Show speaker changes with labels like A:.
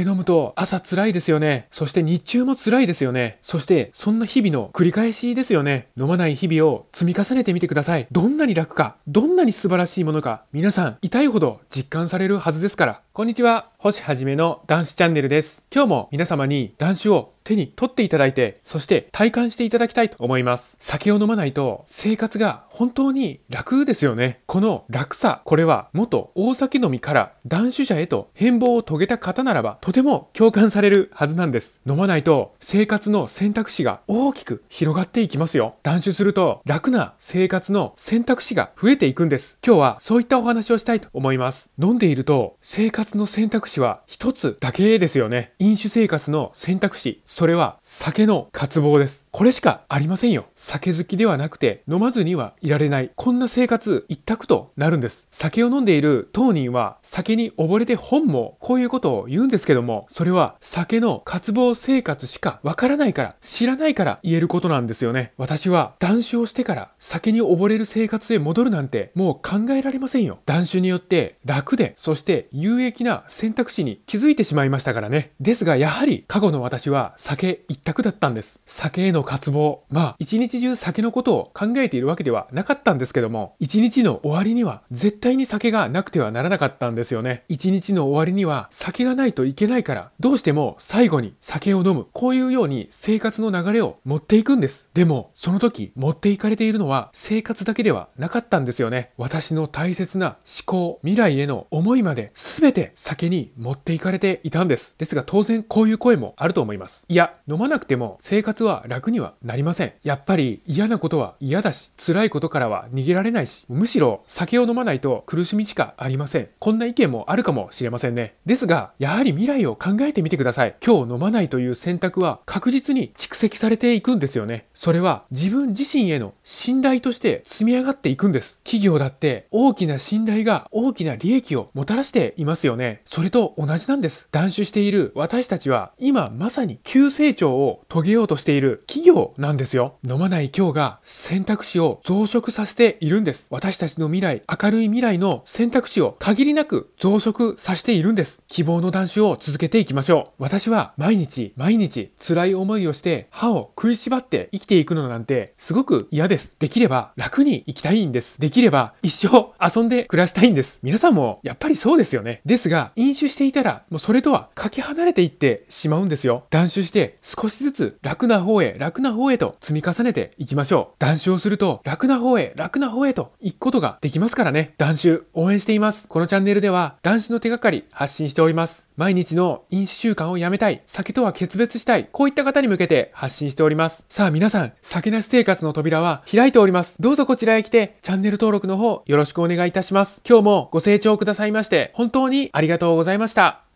A: 酒飲むと朝辛いですよね。そして日中も辛いですよね。そしてそんな日々の繰り返しですよね。飲まない日々を積み重ねてみてください。どんなに楽か、どんなに素晴らしいものか、皆さん痛いほど実感されるはずですから。こんにちは。星はじめの男子チャンネルです。今日も皆様に男子を手に取っていただいて、そして体感していただきたいと思います。酒を飲まないと生活が本当に楽ですよね。この楽さ、これは元大酒飲みから断酒者へと変貌を遂げた方ならば、とても共感されるはずなんです。飲まないと生活の選択肢が大きく広がっていきますよ。断酒すると楽な生活の選択肢が増えていくんです。今日はそういったお話をしたいと思います。飲んでいると生活の選択肢は一つだけですよね。飲酒生活の選択肢、それは酒の渇望です。これしかありませんよ。酒好きではなくて飲まずにはいられない。こんな生活一択となるんです。酒を飲んでいる当人は酒に溺れて本もこういうことを言うんですけども、それは酒の渇望生活しかわからないから、知らないから言えることなんですよね。私は断酒をしてから酒に溺れる生活へ戻るなんてもう考えられませんよ。断酒によって楽で、そして有益な選択肢に気づいてしまいましたからね。ですがやはり過去の私は酒一択だったんです。酒への渇望。まあ一日中酒のことを考えているわけではなかったんですけども、一日の終わりには絶対に酒がなくてはならなかったんですよね。一日の終わりには酒がないといけないから、どうしても最後に酒を飲む。こういうように生活の流れを持っていくんです。でも、その時持っていかれているのは生活だけではなかったんですよね。私の大切な思考、未来への思いまで全て酒に持っていかれていたんです。ですが当然こういう声もあると思います。いや、飲まなくても生活は楽にはなりません。やっぱり嫌なことは嫌だし、辛いことからは逃げられないし、むしろ酒を飲まないと苦しみしかありません。こんな意見もあるかもしれませんね。ですが、やはり未来を考えてみてください。今日飲まないという選択は確実に蓄積されていくんですよね。それは自分自身への信頼として積み上がっていくんです。企業だって大きな信頼が大きな利益をもたらしていますよね。それと同じなんです。断酒している私たちは今まさに急成長を遂げようとしている企業なんですよ。飲まない今日が選択肢を増殖させているんです。私たちの未来、明るい未来の選択肢を限りなく増殖させているんです。希望の断酒を続けていきましょう。私は毎日毎日辛い思いをして歯を食いしばって生きていくのなんてすごく嫌です。できれば楽に生きたいんです。できれば一生遊んで暮らしたいんです。皆さんもやっぱりそうですよね。ですが飲酒していたらもうそれとはかけ離れていってしまうんですよ。断酒して少しずつ楽な方へ楽な方へと積み重ねていきましょう。断酒をすると楽な方へ楽な方へと行くことができますからね。断酒応援しています。このチャンネルでは断酒の手がかり発信しております。毎日の飲酒習慣をやめたい、酒とは決別したい、こういった方に向けて発信しております。さあ皆さん、酒なし生活の扉は開いております。どうぞこちらへ来て、チャンネル登録の方よろしくお願いいたします。今日もご清聴くださいまして、本当にありがとうございました。